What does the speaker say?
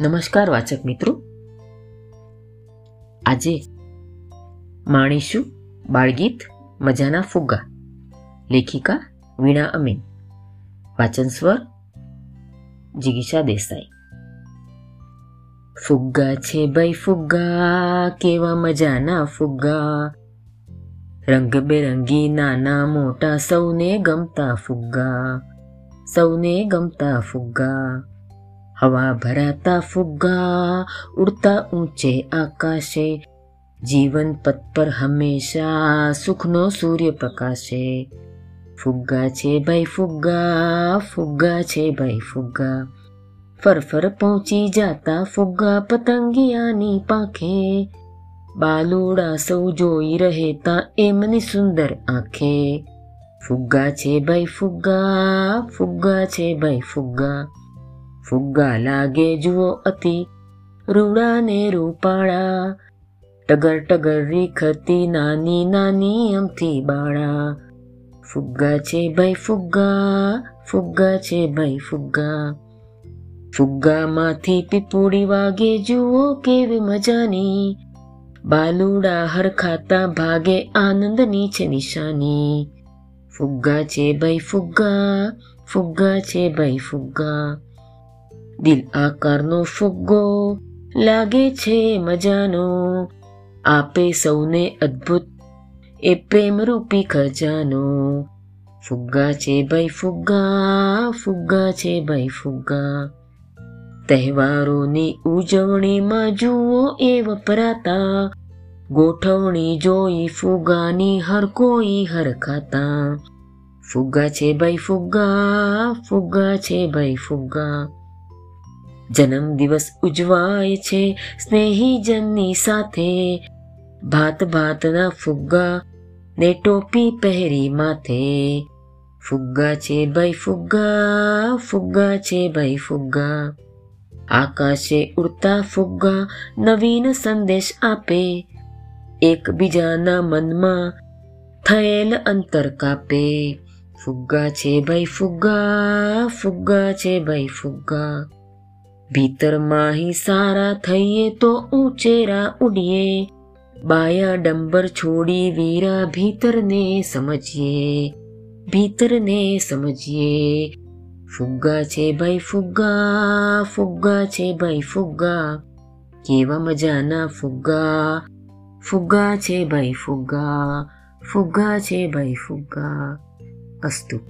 નમસ્કાર વાચક મિત્રો. આજે માણીશું બાળગીત મજાના ફુગ્ગા. લેખિકા વીણા અમીન. વાચન સ્વર જિગીશા દેસાઈ. ફુગ્ગા છે ભાઈ ફુગ્ગા, કેવા મજાના ફુગ્ગા. રંગબેરંગી નાના મોટા સૌને ગમતા ફુગ્ગા. સૌને ગમતા ફુગ્ગા. હવા ભરાતા ફુગ્ગા, ઉડતા ઊંચે આકાશે. જીવન પથ પર હંમેશા સુખનો સૂર્ય પ્રકાશે. ફુગ્ગા છે ભાઈ ફુગ્ગા ફુગ્ગા છે ભાઈ ફુગ્ગા. ફરફર પહોંચી જાતા ફુગ્ગા પતંગિયાની પાંખે. બાલુડા સૌ જોઈ રહેતા એમની સુંદર આંખે. ફુગ્ગા છે ભાઈ ફુગ્ગા ફુગ્ગા છે ભાઈ ફુગ્ગા. ફુગ્ગા લાગે જુઓ અતિ રૂડા ને રૂપાળા. ટગર ટગર રીખતી નાની નાની અમથી બાળા. ફુગ્ગા છે ભાઈ ફુગ્ગા ફુગ્ગા છે ભાઈ ફુગ્ગા. ફુગ્ગામાંથી પીપુડી વાગે જુઓ કેવી મજાની. બાલુડા હરખાતા ભાગે આનંદની છે નિશાની. ફુગ્ગા છે ભાઈ ફુગ્ગા ફુગ્ગા છે ભાઈ ફુગ્ગા. દિલ આકારનો ફુગ્ગો લાગે છે મજાનો. આપે સૌને અદ્ભુત એ પ્રેમરૂપી ખજાનો. ફુગ્ગા છે ભાઈ ફુગ્ગા ફુગ્ગા છે ભાઈ ફુગ્ગા. તહેવારોની ઉજવણીમાં જુઓ એ વપરાતા. ગોઠવણી જોઈ ફુગાની હર કોઈ હરખાતા. ફુગ્ગા છે ભાઈ ફુગ્ગા ફુગ્ગા છે ભાઈ ફુગ્ગા. જન્મ દિવસ ઉજવાય છે સ્નેહીજનની સાથે. ભાત ભાતના ફુગ્ગા ને ટોપી પહેરી માથે. ફુગ્ગા છે ભાઈ ફુગ્ગા ફુગ્ગા છે ભાઈ ફુગ્ગા. આકાશે ઉડતા ફુગ્ગા નવીન સંદેશ આપે. એકબીજાના મનમાં થયેલ અંતર કાપે. ફુગ્ગા છે ભાઈ ફુગ્ગા ફુગ્ગા છે ભાઈ ફુગ્ગા. ભીતરમાં હી સારા થઈએ તો ઊંચેરા ઉડીએ. બાયા ડંબર છોડી વીરા ભીતરને સમજીએ. ભીતરને સમજીએ. ફુગ્ગા છે ભાઈ ફુગ્ગા ફુગ્ગા છે ભાઈ ફુગ્ગા. કેવા મજાના ફુગ્ગા. ફુગ્ગા છે ભાઈ ફુગ્ગા ફુગ્ગા છે ભાઈ ફુગ્ગા. અસ્તુ.